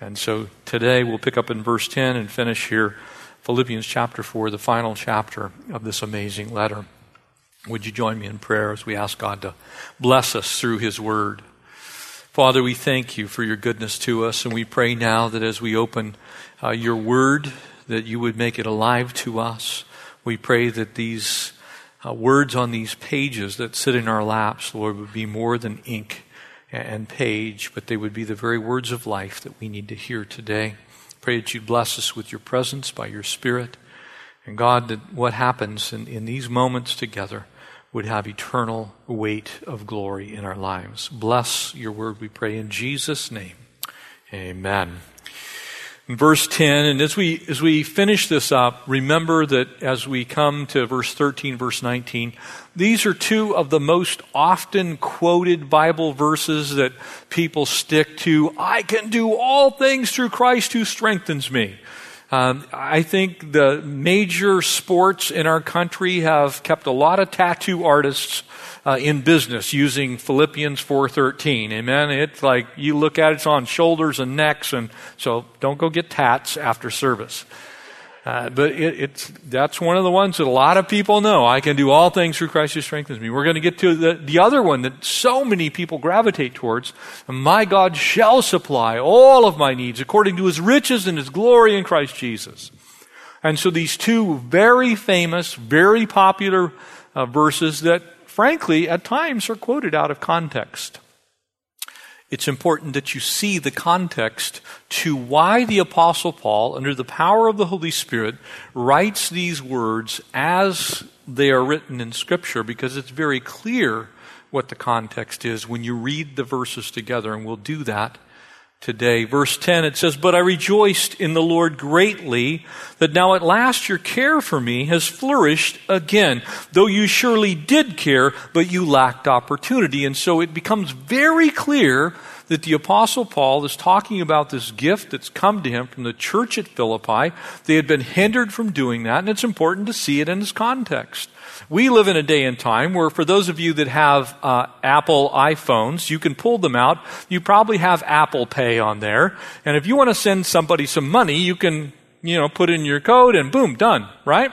And so today we'll pick up in verse 10 and finish here, Philippians chapter 4, the final chapter of this amazing letter. Would you join me in prayer as we ask God to bless us through His Word? Father, we thank you for your goodness to us, and we pray now that as we open uh, your Word, that you would make it alive to us. We pray that these uh, words on these pages that sit in our laps, Lord, would be more than ink and page, but they would be the very words of life that we need to hear today. Pray that you bless us with your presence by your Spirit. And God, that what happens in, in these moments together would have eternal weight of glory in our lives. Bless your word, we pray in Jesus' name. Amen verse 10 and as we as we finish this up remember that as we come to verse 13 verse 19 these are two of the most often quoted bible verses that people stick to. I can do all things through christ who strengthens me um, I think the major sports in our country have kept a lot of tattoo artists uh, in business using Philippians 4:13. Amen. It's like you look at it, it's on shoulders and necks, and so don't go get tats after service. Uh, but it, it's that's one of the ones that a lot of people know. I can do all things through Christ who strengthens me. We're going to get to the, the other one that so many people gravitate towards. My God shall supply all of my needs according to his riches and his glory in Christ Jesus. And so these two very famous, very popular uh, verses that frankly at times are quoted out of context it's important that you see the context to why the Apostle Paul, under the power of the Holy Spirit, writes these words as they are written in Scripture, because it's very clear what the context is when you read the verses together, and we'll do that today. Verse 10, it says, But I rejoiced in the Lord greatly that now at last your care for me has flourished again, though you surely did care, but you lacked opportunity. And so it becomes very clear that the Apostle Paul is talking about this gift that's come to him from the church at Philippi. They had been hindered from doing that, and it's important to see it in its context. We live in a day and time where, for those of you that have uh, Apple iPhones, you can pull them out. You probably have Apple Pay on there. And if you want to send somebody some money, you can you know, put in your code and boom, done, right?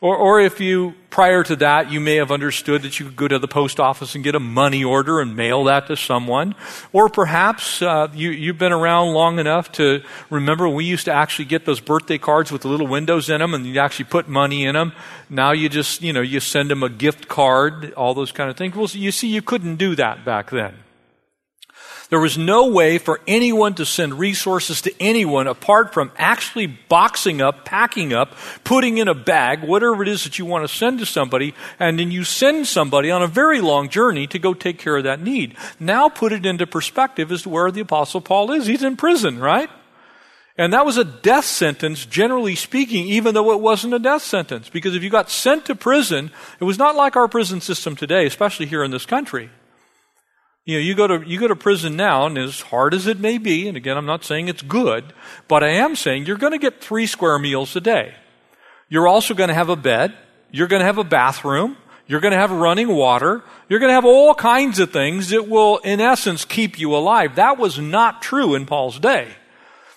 Or, or if you, prior to that, you may have understood that you could go to the post office and get a money order and mail that to someone. Or perhaps uh, you, you've been around long enough to remember we used to actually get those birthday cards with the little windows in them and you actually put money in them. Now you just, you know, you send them a gift card, all those kind of things. Well, you see, you couldn't do that back then. There was no way for anyone to send resources to anyone apart from actually boxing up, packing up, putting in a bag, whatever it is that you want to send to somebody, and then you send somebody on a very long journey to go take care of that need. Now put it into perspective as to where the Apostle Paul is. He's in prison, right? And that was a death sentence, generally speaking, even though it wasn't a death sentence. Because if you got sent to prison, it was not like our prison system today, especially here in this country. You know, you go to you go to prison now, and as hard as it may be, and again, I'm not saying it's good, but I am saying you're going to get three square meals a day. You're also going to have a bed. You're going to have a bathroom. You're going to have running water. You're going to have all kinds of things that will, in essence, keep you alive. That was not true in Paul's day.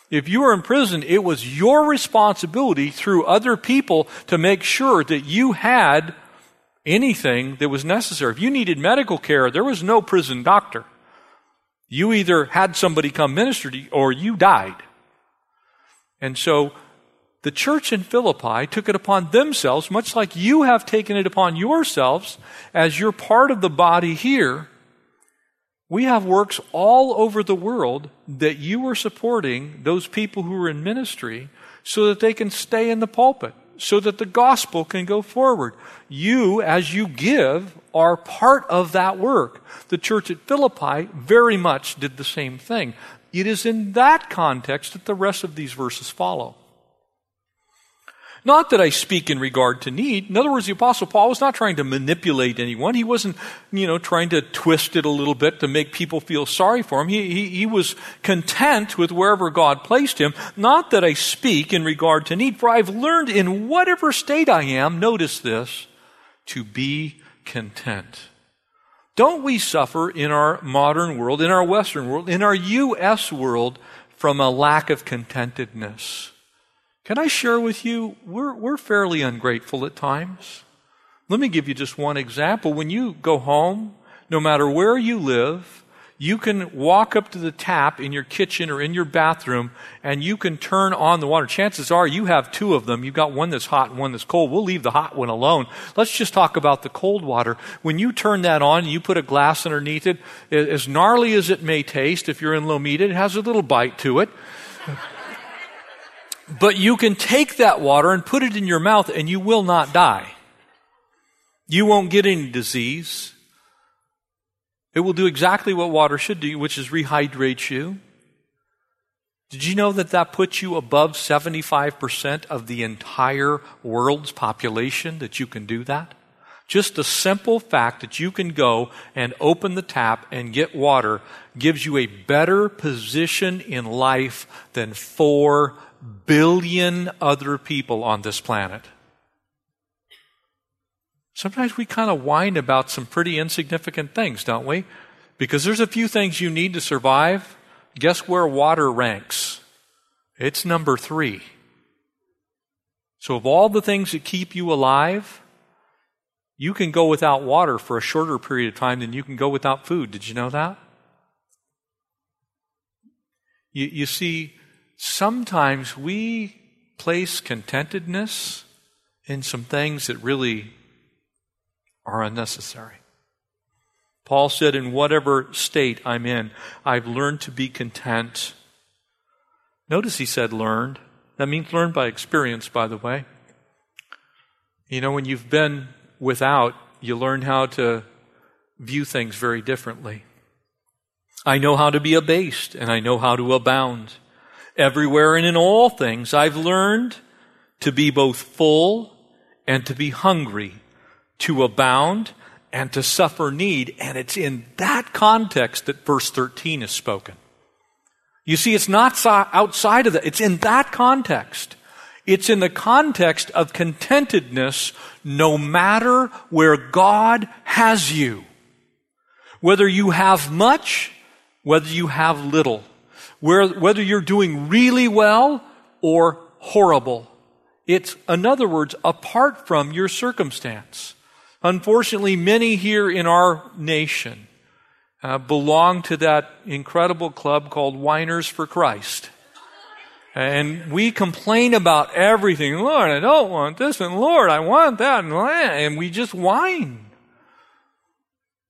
If you were in prison, it was your responsibility through other people to make sure that you had anything that was necessary. If you needed medical care, there was no prison doctor. You either had somebody come minister to you or you died. And so the church in Philippi took it upon themselves, much like you have taken it upon yourselves as you're part of the body here. We have works all over the world that you are supporting those people who are in ministry so that they can stay in the pulpit so that the gospel can go forward. You, as you give, are part of that work. The church at Philippi very much did the same thing. It is in that context that the rest of these verses follow. Not that I speak in regard to need. In other words, the apostle Paul was not trying to manipulate anyone. He wasn't, you know, trying to twist it a little bit to make people feel sorry for him. He, he, he was content with wherever God placed him. Not that I speak in regard to need, for I've learned in whatever state I am, notice this, to be content. Don't we suffer in our modern world, in our Western world, in our U.S. world from a lack of contentedness. Can I share with you, we're, we're fairly ungrateful at times. Let me give you just one example. When you go home, no matter where you live, you can walk up to the tap in your kitchen or in your bathroom and you can turn on the water. Chances are you have two of them. You've got one that's hot and one that's cold. We'll leave the hot one alone. Let's just talk about the cold water. When you turn that on, you put a glass underneath it. As gnarly as it may taste, if you're in Lomita, it has a little bite to it. But you can take that water and put it in your mouth and you will not die. You won't get any disease. It will do exactly what water should do, which is rehydrate you. Did you know that that puts you above 75% of the entire world's population that you can do that? Just the simple fact that you can go and open the tap and get water gives you a better position in life than 4 billion other people on this planet. Sometimes we kind of whine about some pretty insignificant things, don't we? Because there's a few things you need to survive. Guess where water ranks? It's number three. So, of all the things that keep you alive, you can go without water for a shorter period of time than you can go without food. Did you know that? You, you see, sometimes we place contentedness in some things that really are unnecessary. Paul said, In whatever state I'm in, I've learned to be content. Notice he said learned. That means learned by experience, by the way. You know, when you've been without, you learn how to view things very differently. I know how to be abased, and I know how to abound. Everywhere and in all things, I've learned to be both full and to be hungry to abound and to suffer need. And it's in that context that verse 13 is spoken. You see, it's not outside of that. It's in that context. It's in the context of contentedness no matter where God has you. Whether you have much, whether you have little. whether you're doing really well or horrible. It's, in other words, apart from your circumstance. Unfortunately, many here in our nation uh, belong to that incredible club called Whiners for Christ. And we complain about everything. Lord, I don't want this, and Lord, I want that, and we just whine.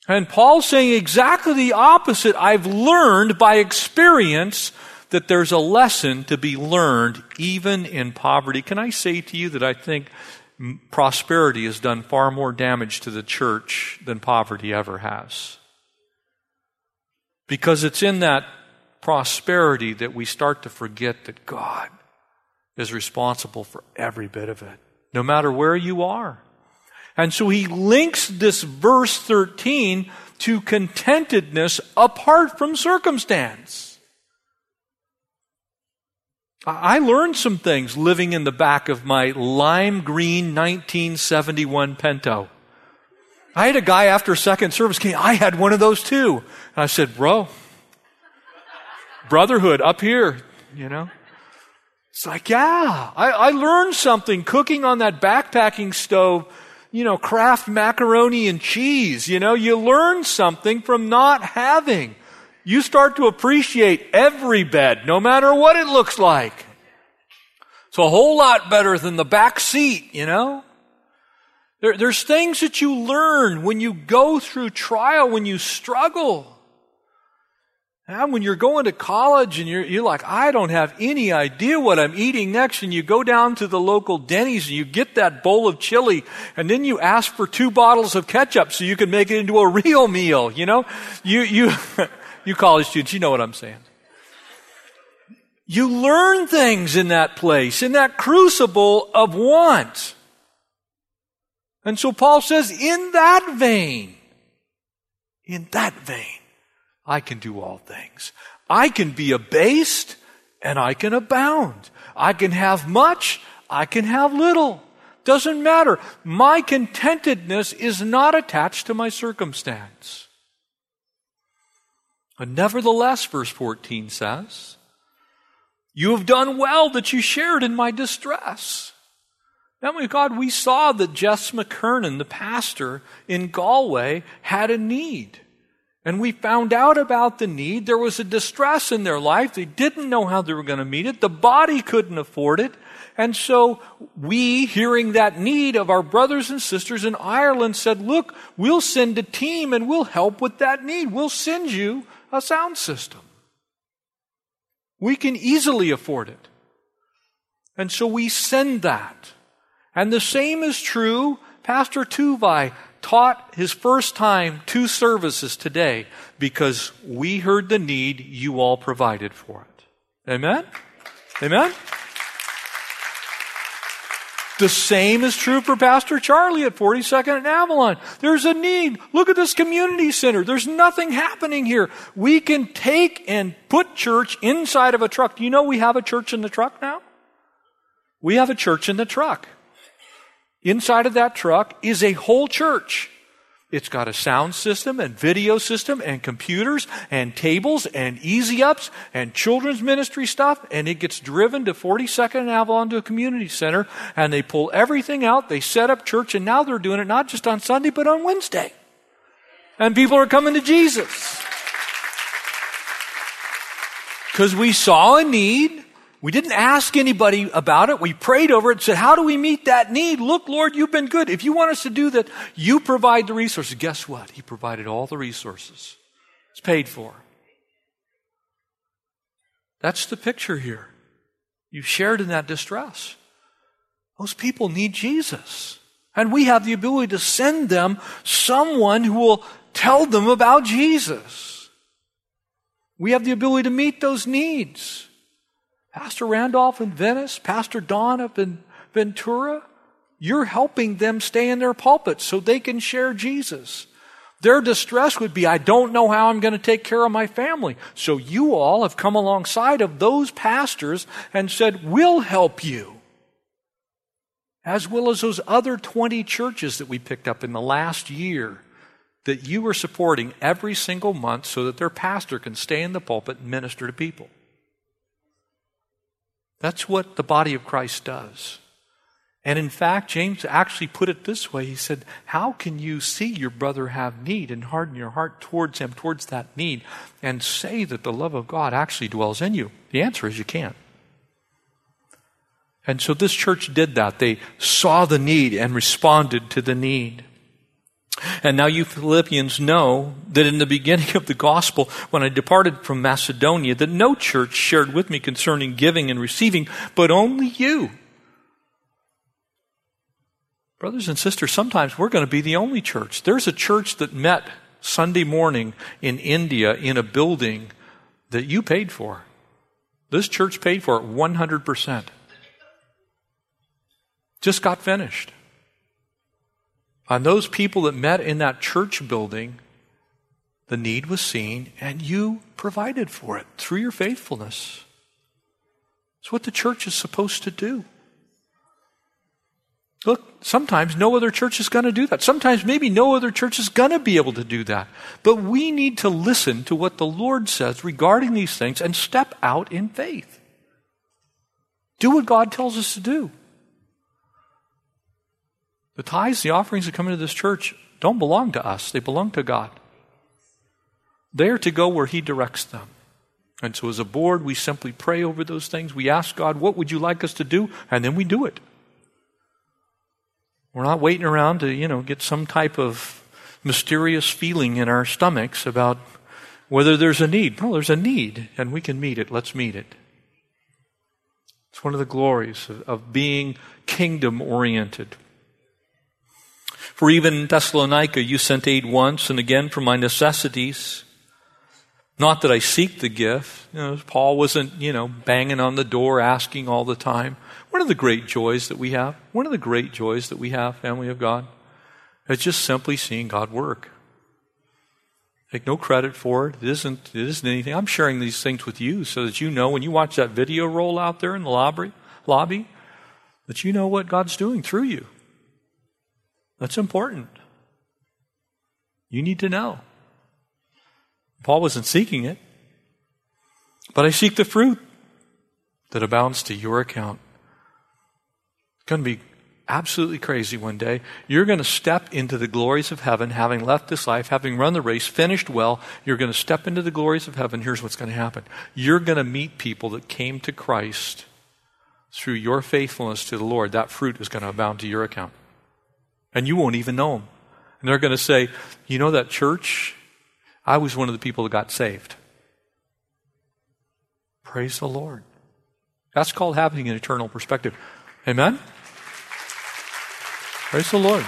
And Paul's saying exactly the opposite. I've learned by experience that there's a lesson to be learned even in poverty. Can I say to you that I think prosperity has done far more damage to the church than poverty ever has. Because it's in that prosperity that we start to forget that God is responsible for every bit of it, no matter where you are. And so he links this verse 13 to contentedness apart from circumstance. I learned some things living in the back of my lime green 1971 Pinto. I had a guy after second service came, I had one of those too. And I said, bro, brotherhood up here, you know. It's like, yeah, I, I learned something cooking on that backpacking stove, you know, Kraft macaroni and cheese. You know, you learn something from not having you start to appreciate every bed, no matter what it looks like. It's a whole lot better than the back seat, you know? There, there's things that you learn when you go through trial, when you struggle. And when you're going to college and you're, you're like, I don't have any idea what I'm eating next, and you go down to the local Denny's and you get that bowl of chili, and then you ask for two bottles of ketchup so you can make it into a real meal, you know? You, you, You college students, you know what I'm saying. You learn things in that place, in that crucible of want. And so Paul says, in that vein, in that vein, I can do all things. I can be abased and I can abound. I can have much, I can have little. Doesn't matter. My contentedness is not attached to my circumstance. But nevertheless, verse 14 says, You have done well that you shared in my distress. Now, my God, we saw that Jess McKernan, the pastor in Galway, had a need. And we found out about the need. There was a distress in their life. They didn't know how they were going to meet it. The body couldn't afford it. And so we, hearing that need of our brothers and sisters in Ireland, said, look, we'll send a team and we'll help with that need. We'll send you a sound system. We can easily afford it. And so we send that. And the same is true. Pastor Tuvai taught his first time two services today because we heard the need, you all provided for it. Amen? Amen? The same is true for Pastor Charlie at 42nd and Avalon. There's a need. Look at this community center. There's nothing happening here. We can take and put church inside of a truck. Do you know we have a church in the truck now? We have a church in the truck. Inside of that truck is a whole church. It's got a sound system and video system and computers and tables and easy ups and children's ministry stuff. And it gets driven to 42nd and Avalon to a community center and they pull everything out. They set up church and now they're doing it not just on Sunday, but on Wednesday. And people are coming to Jesus. Because we saw a need we didn't ask anybody about it. We prayed over it and said, How do we meet that need? Look, Lord, you've been good. If you want us to do that, you provide the resources. Guess what? He provided all the resources, it's paid for. That's the picture here. You shared in that distress. Those people need Jesus. And we have the ability to send them someone who will tell them about Jesus. We have the ability to meet those needs. Pastor Randolph in Venice, Pastor Don up in Ventura, you're helping them stay in their pulpits so they can share Jesus. Their distress would be, I don't know how I'm going to take care of my family. So you all have come alongside of those pastors and said, we'll help you. As well as those other 20 churches that we picked up in the last year that you are supporting every single month so that their pastor can stay in the pulpit and minister to people. That's what the body of Christ does. And in fact, James actually put it this way. He said, How can you see your brother have need and harden your heart towards him, towards that need, and say that the love of God actually dwells in you? The answer is you can't. And so this church did that. They saw the need and responded to the need. And now you Philippians know that in the beginning of the gospel, when I departed from Macedonia, that no church shared with me concerning giving and receiving, but only you. Brothers and sisters, sometimes we're going to be the only church. There's a church that met Sunday morning in India in a building that you paid for. This church paid for it 100%. Just got finished on those people that met in that church building, the need was seen and you provided for it through your faithfulness. It's what the church is supposed to do. Look, sometimes no other church is going to do that. Sometimes maybe no other church is going to be able to do that. But we need to listen to what the Lord says regarding these things and step out in faith. Do what God tells us to do. The tithes, the offerings that come into this church don't belong to us, they belong to God. They are to go where He directs them. And so, as a board, we simply pray over those things. We ask God, What would you like us to do? And then we do it. We're not waiting around to, you know, get some type of mysterious feeling in our stomachs about whether there's a need. No, there's a need, and we can meet it. Let's meet it. It's one of the glories of, of being kingdom oriented. For even in Thessalonica you sent aid once and again for my necessities. Not that I seek the gift. You know, Paul wasn't, you know, banging on the door asking all the time. One of the great joys that we have, one of the great joys that we have, family of God, is just simply seeing God work. Take no credit for it. It isn't, it isn't anything. I'm sharing these things with you so that you know when you watch that video roll out there in the lobby, lobby that you know what God's doing through you. That's important. You need to know. Paul wasn't seeking it, but I seek the fruit that abounds to your account. It's going to be absolutely crazy one day. You're going to step into the glories of heaven, having left this life, having run the race, finished well. You're going to step into the glories of heaven. Here's what's going to happen you're going to meet people that came to Christ through your faithfulness to the Lord. That fruit is going to abound to your account. And you won't even know them. And they're going to say, You know that church? I was one of the people that got saved. Praise the Lord. That's called having an eternal perspective. Amen? Praise the Lord.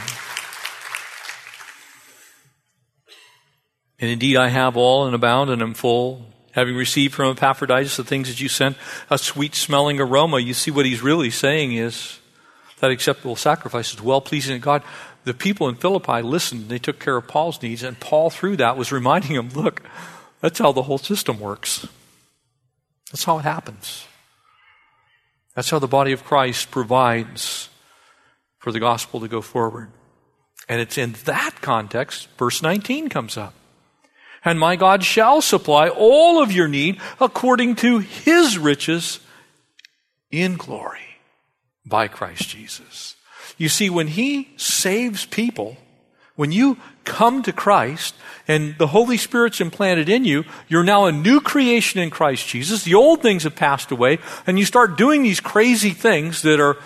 And indeed, I have all and abound and am full. Having received from Epaphroditus the things that you sent, a sweet smelling aroma. You see, what he's really saying is that acceptable sacrifice is well pleasing to God. The people in Philippi listened, they took care of Paul's needs, and Paul, through that, was reminding them look, that's how the whole system works. That's how it happens. That's how the body of Christ provides for the gospel to go forward. And it's in that context, verse 19 comes up. And my God shall supply all of your need according to his riches in glory by Christ Jesus. You see, when he saves people, when you come to Christ and the Holy Spirit's implanted in you, you're now a new creation in Christ Jesus. The old things have passed away, and you start doing these crazy things that are,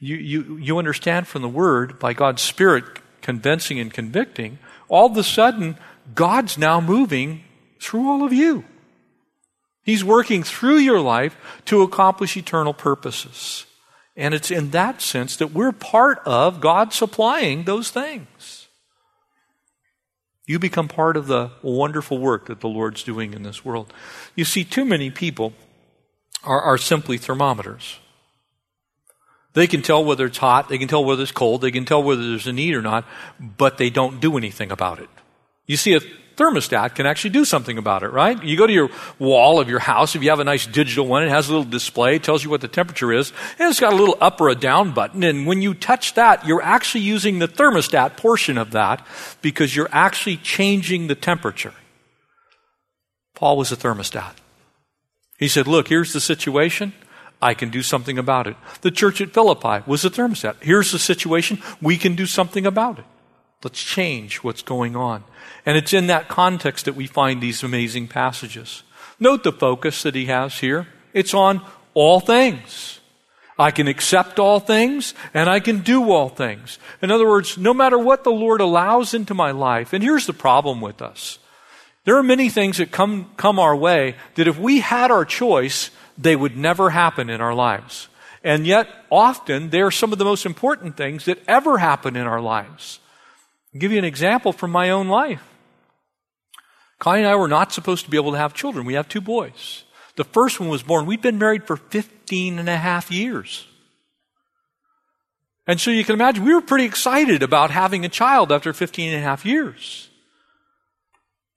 you, you, you understand from the Word, by God's Spirit convincing and convicting. All of a sudden, God's now moving through all of you. He's working through your life to accomplish eternal purposes. And it's in that sense that we're part of God supplying those things. You become part of the wonderful work that the Lord's doing in this world. You see, too many people are, are simply thermometers. They can tell whether it's hot, they can tell whether it's cold, they can tell whether there's a need or not, but they don't do anything about it. You see, a thermostat can actually do something about it, right? You go to your wall of your house, if you have a nice digital one, it has a little display, tells you what the temperature is, and it's got a little up or a down button, and when you touch that, you're actually using the thermostat portion of that because you're actually changing the temperature. Paul was a thermostat. He said, Look, here's the situation. I can do something about it. The church at Philippi was a thermostat. Here's the situation. We can do something about it. Let's change what's going on. And it's in that context that we find these amazing passages. Note the focus that he has here. It's on all things. I can accept all things and I can do all things. In other words, no matter what the Lord allows into my life, and here's the problem with us. There are many things that come, come our way that if we had our choice, they would never happen in our lives. And yet, often, they are some of the most important things that ever happen in our lives. I'll give you an example from my own life. Connie and I were not supposed to be able to have children. We have two boys. The first one was born. We'd been married for 15 and a half years. And so you can imagine we were pretty excited about having a child after 15 and a half years.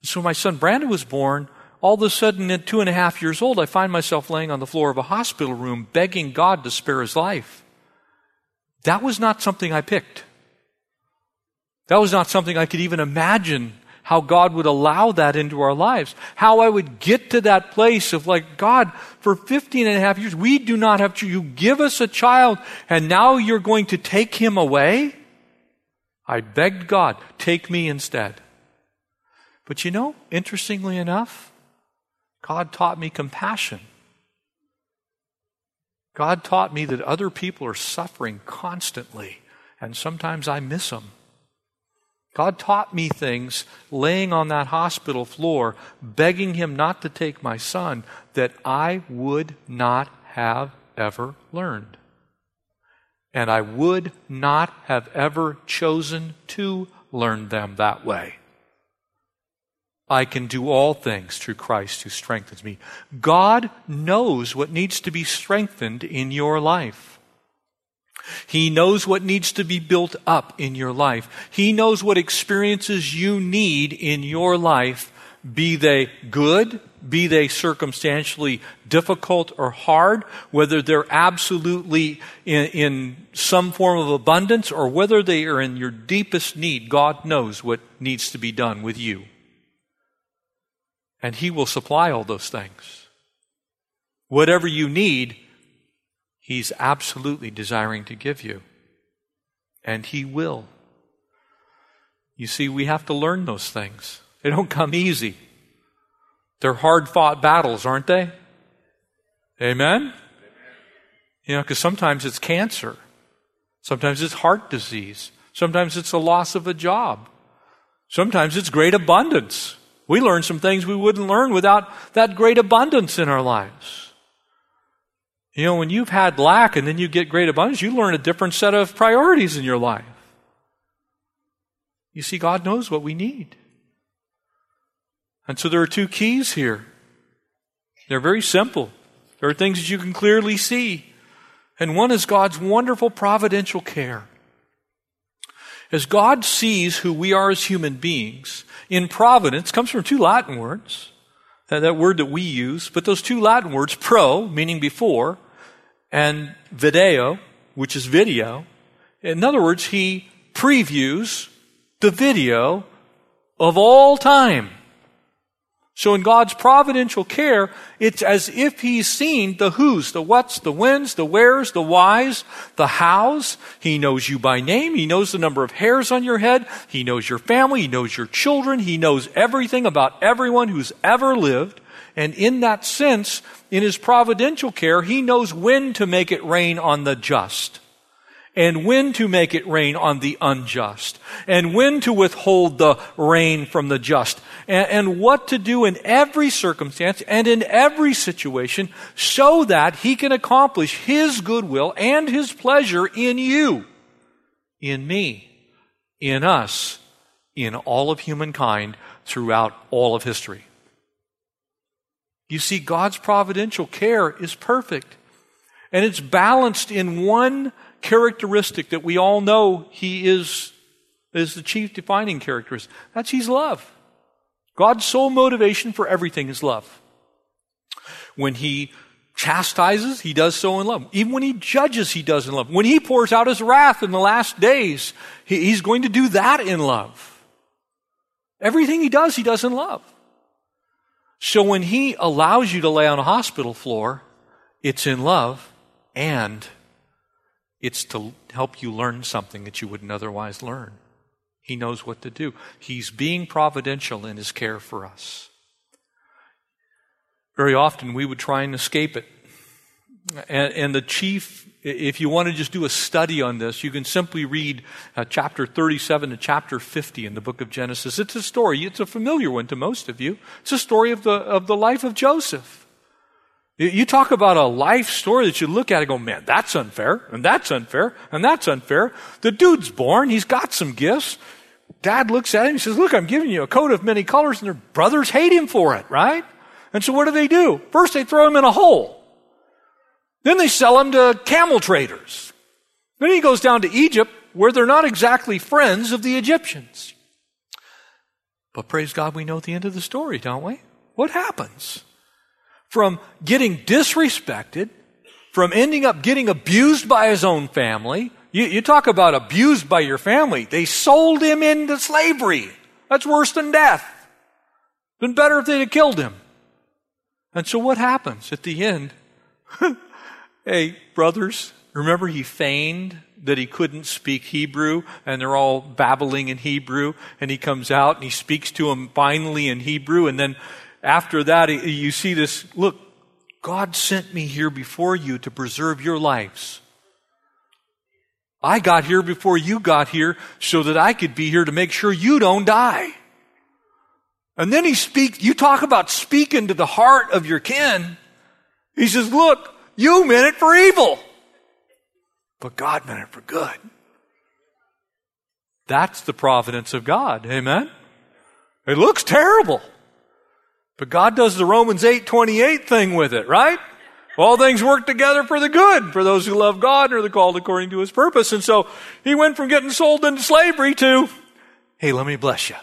So my son Brandon was born. All of a sudden, at two and a half years old, I find myself laying on the floor of a hospital room begging God to spare his life. That was not something I picked. That was not something I could even imagine how God would allow that into our lives. How I would get to that place of like, God, for 15 and a half years, we do not have to, you give us a child and now you're going to take him away? I begged God, take me instead. But you know, interestingly enough, God taught me compassion. God taught me that other people are suffering constantly, and sometimes I miss them. God taught me things laying on that hospital floor, begging Him not to take my son, that I would not have ever learned. And I would not have ever chosen to learn them that way. I can do all things through Christ who strengthens me. God knows what needs to be strengthened in your life. He knows what needs to be built up in your life. He knows what experiences you need in your life, be they good, be they circumstantially difficult or hard, whether they're absolutely in, in, some form of abundance or whether they are in your deepest need. God knows what needs to be done with you. And He will supply all those things. Whatever you need, He's absolutely desiring to give you. And He will. You see, we have to learn those things. They don't come easy. They're hard fought battles, aren't they? Amen? You know, because sometimes it's cancer. Sometimes it's heart disease. Sometimes it's the loss of a job. Sometimes it's great abundance. We learn some things we wouldn't learn without that great abundance in our lives. You know, when you've had lack and then you get great abundance, you learn a different set of priorities in your life. You see, God knows what we need. And so there are two keys here. They're very simple. There are things that you can clearly see. And one is God's wonderful providential care. As God sees who we are as human beings, in providence comes from two Latin words, that, that word that we use, but those two Latin words, pro, meaning before, and video, which is video. In other words, he previews the video of all time. So in God's providential care, it's as if He's seen the who's, the what's, the whens, the where's, the why's, the how's. He knows you by name. He knows the number of hairs on your head. He knows your family. He knows your children. He knows everything about everyone who's ever lived. And in that sense, in His providential care, He knows when to make it rain on the just and when to make it rain on the unjust, and when to withhold the rain from the just, and, and, what to do in every circumstance and in every situation so that he can accomplish his goodwill and his pleasure in you, in me, in us, in all of humankind throughout all of history. You see, God's providential care is perfect. And it's balanced in one characteristic that we all know he is, is the chief defining characteristic. That's he's love. God's sole motivation for everything is love. When he chastises, he does so in love. Even when he judges, he does in love. When he pours out his wrath in the last days, he, he's going to do that in love. Everything he does, he does in love. So when he allows you to lay on a hospital floor, it's in love and it's to help you learn something that you wouldn't otherwise learn. He knows what to do. He's being providential in his care for us. Very often we would try and escape it. And, and the chief, if you want to just do a study on this, you can simply read uh, chapter 37 to chapter 50 in the book of Genesis. It's a story. It's a familiar one to most of you. It's a story of the, of the life of Joseph. You talk about a life story that you look at and go, man, that's unfair, and that's unfair, and that's unfair. The dude's born, he's got some gifts. Dad looks at him, he says, look, I'm giving you a coat of many colors, and their brothers hate him for it, right? And so what do they do? First they throw him in a hole. Then they sell him to camel traders. Then he goes down to Egypt, where they're not exactly friends of the Egyptians. But praise God, we know the end of the story, don't we? What happens? From getting disrespected, from ending up getting abused by his own family. You, you, talk about abused by your family. They sold him into slavery. That's worse than death. Been better if they'd have killed him. And so what happens at the end? hey, brothers, remember he feigned that he couldn't speak Hebrew and they're all babbling in Hebrew and he comes out and he speaks to them finally in Hebrew and then after that, you see this look, God sent me here before you to preserve your lives. I got here before you got here so that I could be here to make sure you don't die. And then he speaks, you talk about speaking to the heart of your kin. He says, look, you meant it for evil, but God meant it for good. That's the providence of God. Amen? It looks terrible. But God does the Romans 8:28 thing with it, right? All things work together for the good for those who love God and are called according to his purpose. And so he went from getting sold into slavery to, hey, let me bless you.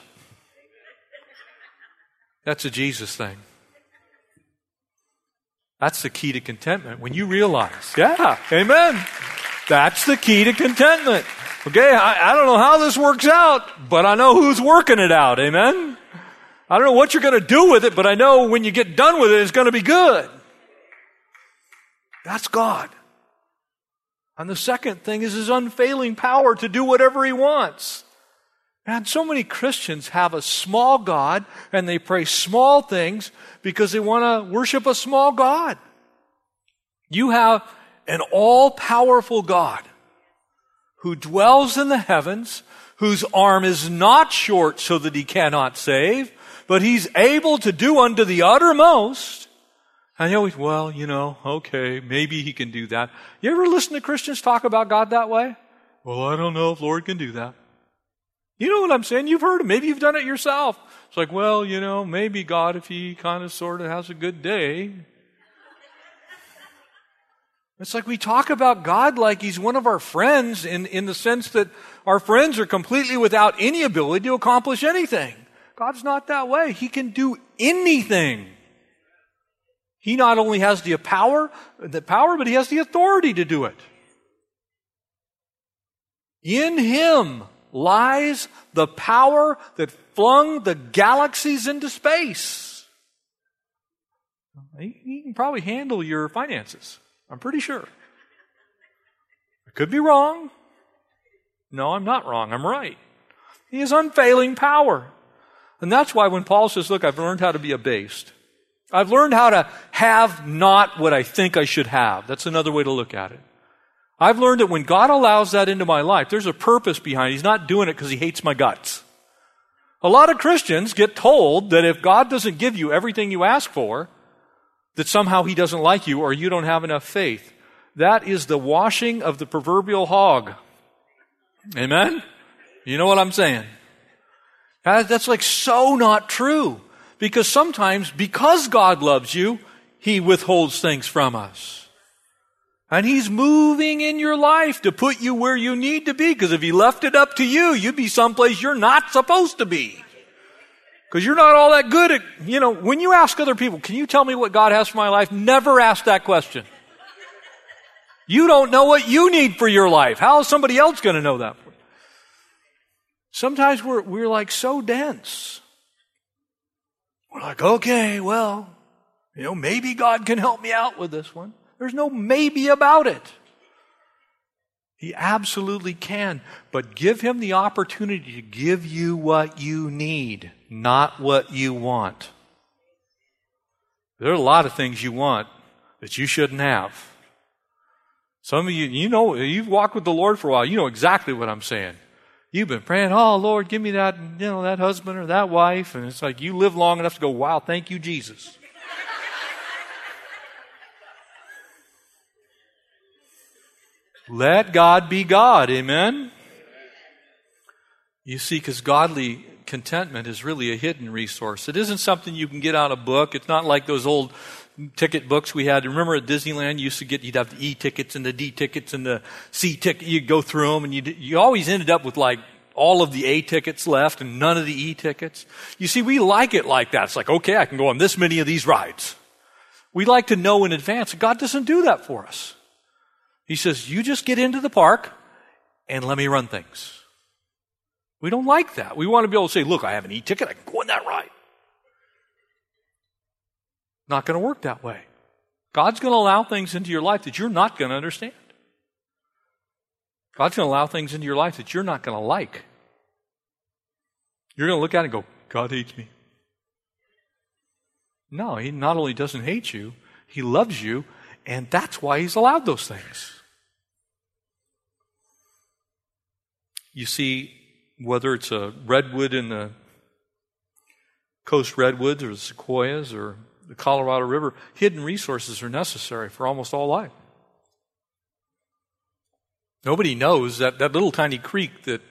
That's a Jesus thing. That's the key to contentment. When you realize, yeah, amen. That's the key to contentment. Okay, I, I don't know how this works out, but I know who's working it out. Amen. I don't know what you're going to do with it, but I know when you get done with it, it's going to be good. That's God. And the second thing is his unfailing power to do whatever he wants. And so many Christians have a small God and they pray small things because they want to worship a small God. You have an all powerful God who dwells in the heavens, whose arm is not short so that he cannot save, but he's able to do unto the uttermost. And you always, well, you know, okay, maybe he can do that. You ever listen to Christians talk about God that way? Well, I don't know if Lord can do that. You know what I'm saying? You've heard it. Maybe you've done it yourself. It's like, well, you know, maybe God, if he kind of sort of has a good day. It's like we talk about God like he's one of our friends in, in the sense that our friends are completely without any ability to accomplish anything. God's not that way. He can do anything. He not only has the power, the power, but he has the authority to do it. In him lies the power that flung the galaxies into space. He can probably handle your finances. I'm pretty sure. I could be wrong. No, I'm not wrong. I'm right. He has unfailing power. And that's why when Paul says, Look, I've learned how to be abased, I've learned how to have not what I think I should have. That's another way to look at it. I've learned that when God allows that into my life, there's a purpose behind it. He's not doing it because he hates my guts. A lot of Christians get told that if God doesn't give you everything you ask for, that somehow he doesn't like you or you don't have enough faith. That is the washing of the proverbial hog. Amen? You know what I'm saying? That's like so not true. Because sometimes, because God loves you, He withholds things from us. And He's moving in your life to put you where you need to be. Because if He left it up to you, you'd be someplace you're not supposed to be. Because you're not all that good at, you know, when you ask other people, can you tell me what God has for my life? Never ask that question. You don't know what you need for your life. How is somebody else going to know that? Sometimes we're, we're like so dense. We're like, okay, well, you know, maybe God can help me out with this one. There's no maybe about it. He absolutely can, but give him the opportunity to give you what you need, not what you want. There are a lot of things you want that you shouldn't have. Some of you, you know, you've walked with the Lord for a while. You know exactly what I'm saying. You've been praying, oh Lord, give me that, you know, that husband or that wife. And it's like you live long enough to go, wow, thank you, Jesus. Let God be God. Amen? You see, because godly contentment is really a hidden resource. It isn't something you can get out of a book. It's not like those old ticket books we had. Remember at Disneyland, you used to get, you'd have the E tickets and the D tickets and the C ticket. You'd go through them and you you always ended up with like all of the A tickets left and none of the E tickets. You see, we like it like that. It's like, okay, I can go on this many of these rides. We like to know in advance. God doesn't do that for us. He says, You just get into the park and let me run things. We don't like that. We want to be able to say, Look, I have an e ticket, I can go on that ride. Not going to work that way. God's going to allow things into your life that you're not going to understand. God's going to allow things into your life that you're not going to like. You're going to look at it and go, God hates me. No, He not only doesn't hate you, He loves you, and that's why He's allowed those things. You see, whether it's a redwood in the coast redwoods or the sequoias or the Colorado River, hidden resources are necessary for almost all life. Nobody knows that that little tiny creek that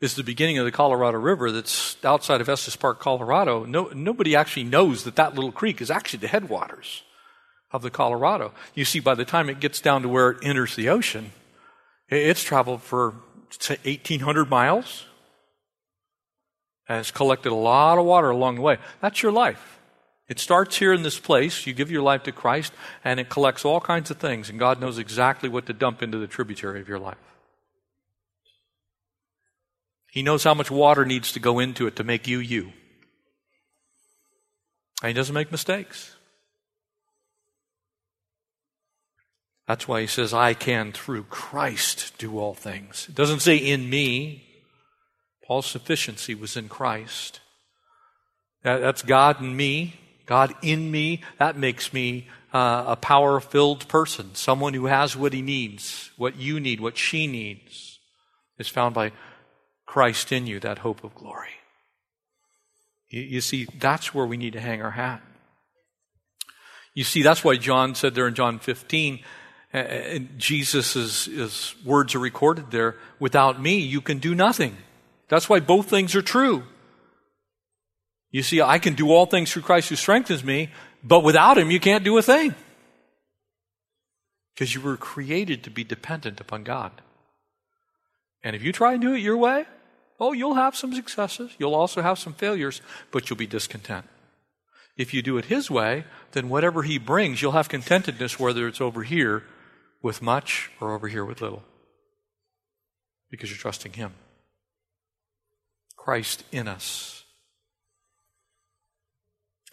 is the beginning of the Colorado River that's outside of Estes Park, Colorado. No, nobody actually knows that that little creek is actually the headwaters of the Colorado. You see, by the time it gets down to where it enters the ocean, it's traveled for 1,800 miles and it's collected a lot of water along the way. That's your life. It starts here in this place. You give your life to Christ, and it collects all kinds of things, and God knows exactly what to dump into the tributary of your life. He knows how much water needs to go into it to make you you. And He doesn't make mistakes. That's why he says, I can through Christ do all things. It doesn't say in me. Paul's sufficiency was in Christ. that's God in me, God in me. That makes me uh, a power filled person, someone who has what he needs, what you need, what she needs, is found by Christ in you, that hope of glory. You, you see, that's where we need to hang our hat. You see, that's why John said there in John 15, uh, Jesus' words are recorded there without me, you can do nothing. That's why both things are true. You see, I can do all things through Christ who strengthens me, but without him, you can't do a thing. Because you were created to be dependent upon God. And if you try and do it your way, oh, you'll have some successes. You'll also have some failures, but you'll be discontent. If you do it His way, then whatever He brings, you'll have contentedness, whether it's over here with much or over here with little. Because you're trusting Him. Christ in us.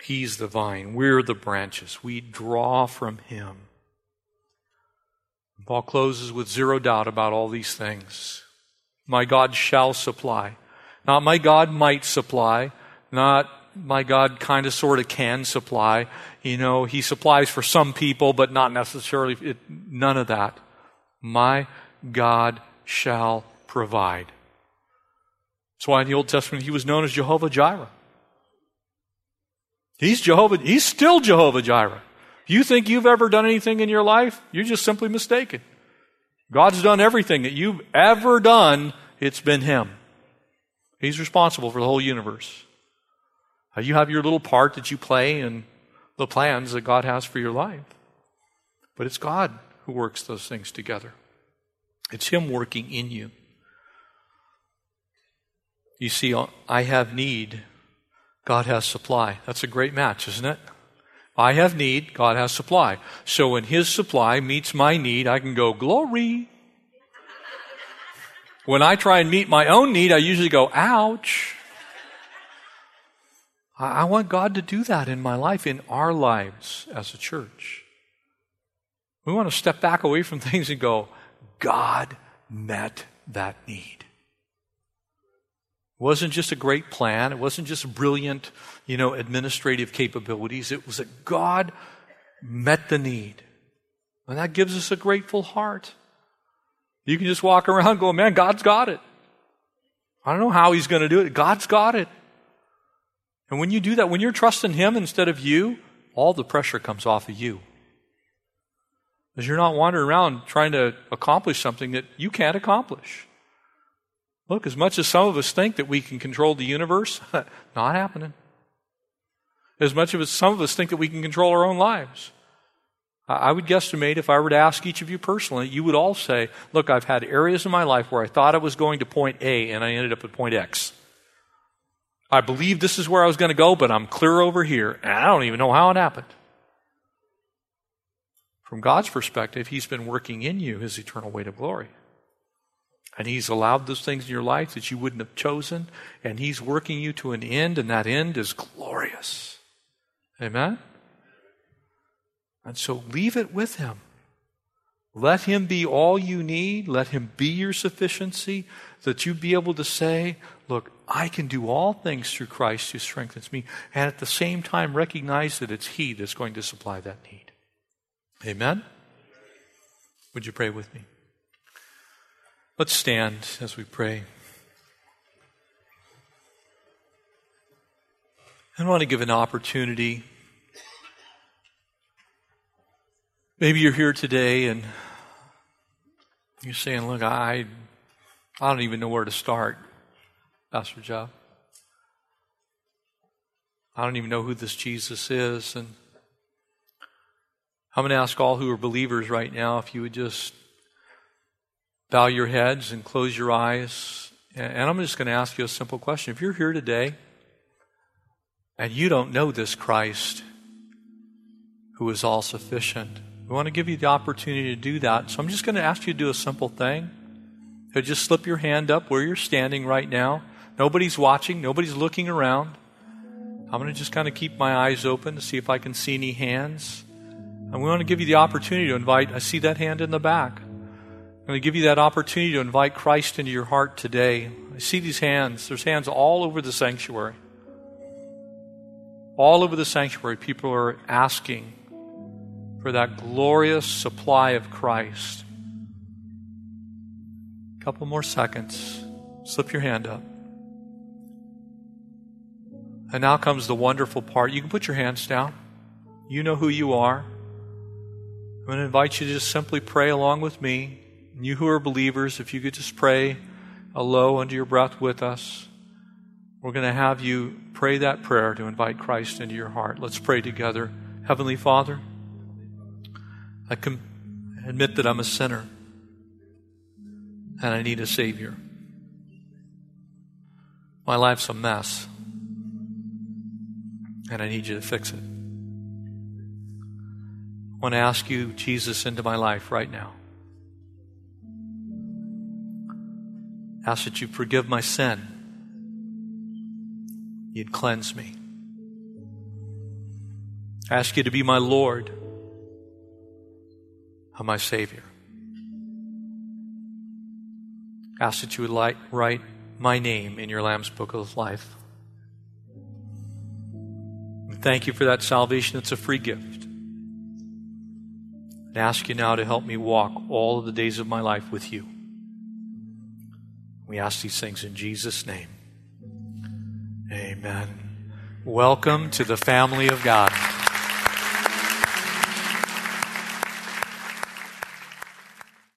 He's the vine. We're the branches. We draw from Him. Paul closes with zero doubt about all these things. My God shall supply. Not my God might supply, not my God kind of sort of can supply. You know, He supplies for some people, but not necessarily, it, none of that. My God shall provide. That's why in the Old Testament He was known as Jehovah Jireh. He's Jehovah, He's still Jehovah Jireh. You think you've ever done anything in your life, you're just simply mistaken. God's done everything that you've ever done, it's been Him. He's responsible for the whole universe. You have your little part that you play in the plans that God has for your life. But it's God who works those things together. It's Him working in you. You see, I have need, God has supply. That's a great match, isn't it? I have need, God has supply. So when His supply meets my need, I can go, glory. When I try and meet my own need, I usually go, ouch. I want God to do that in my life, in our lives as a church. We want to step back away from things and go, God met that need. It wasn't just a great plan. It wasn't just brilliant, you know, administrative capabilities. It was that God met the need. And that gives us a grateful heart. You can just walk around going, man, God's got it. I don't know how he's going to do it. God's got it. And when you do that, when you're trusting Him instead of you, all the pressure comes off of you. Because you're not wandering around trying to accomplish something that you can't accomplish. Look, as much as some of us think that we can control the universe, not happening. As much as some of us think that we can control our own lives. I would guesstimate if I were to ask each of you personally, you would all say, Look, I've had areas in my life where I thought I was going to point A and I ended up at point X. I believe this is where I was going to go, but I'm clear over here, and I don't even know how it happened. From God's perspective, He's been working in you His eternal weight of glory. And He's allowed those things in your life that you wouldn't have chosen, and He's working you to an end, and that end is glorious. Amen? And so leave it with Him. Let Him be all you need. Let Him be your sufficiency, that you be able to say, Look, I can do all things through Christ who strengthens me, and at the same time recognize that it's He that's going to supply that need. Amen? Would you pray with me? Let's stand as we pray. I want to give an opportunity. Maybe you're here today and you're saying, Look, I, I don't even know where to start. Pastor Joe. I don't even know who this Jesus is. And I'm going to ask all who are believers right now if you would just bow your heads and close your eyes. And I'm just going to ask you a simple question. If you're here today and you don't know this Christ who is all sufficient, we want to give you the opportunity to do that. So I'm just going to ask you to do a simple thing. So just slip your hand up where you're standing right now. Nobody's watching, nobody's looking around. I'm going to just kind of keep my eyes open to see if I can see any hands. And we want to give you the opportunity to invite, I see that hand in the back. I'm going to give you that opportunity to invite Christ into your heart today. I see these hands. There's hands all over the sanctuary. All over the sanctuary, people are asking for that glorious supply of Christ. A couple more seconds. Slip your hand up. And now comes the wonderful part. You can put your hands down. You know who you are. I'm going to invite you to just simply pray along with me. And you who are believers, if you could just pray a low under your breath with us. We're going to have you pray that prayer to invite Christ into your heart. Let's pray together. Heavenly Father, I can admit that I'm a sinner and I need a Savior. My life's a mess and I need you to fix it. I want to ask you, Jesus, into my life right now. Ask that you forgive my sin. You'd cleanse me. Ask you to be my Lord and my Savior. Ask that you would write my name in your Lamb's Book of Life. Thank you for that salvation. It's a free gift. And ask you now to help me walk all of the days of my life with you. We ask these things in Jesus' name. Amen. Welcome to the family of God.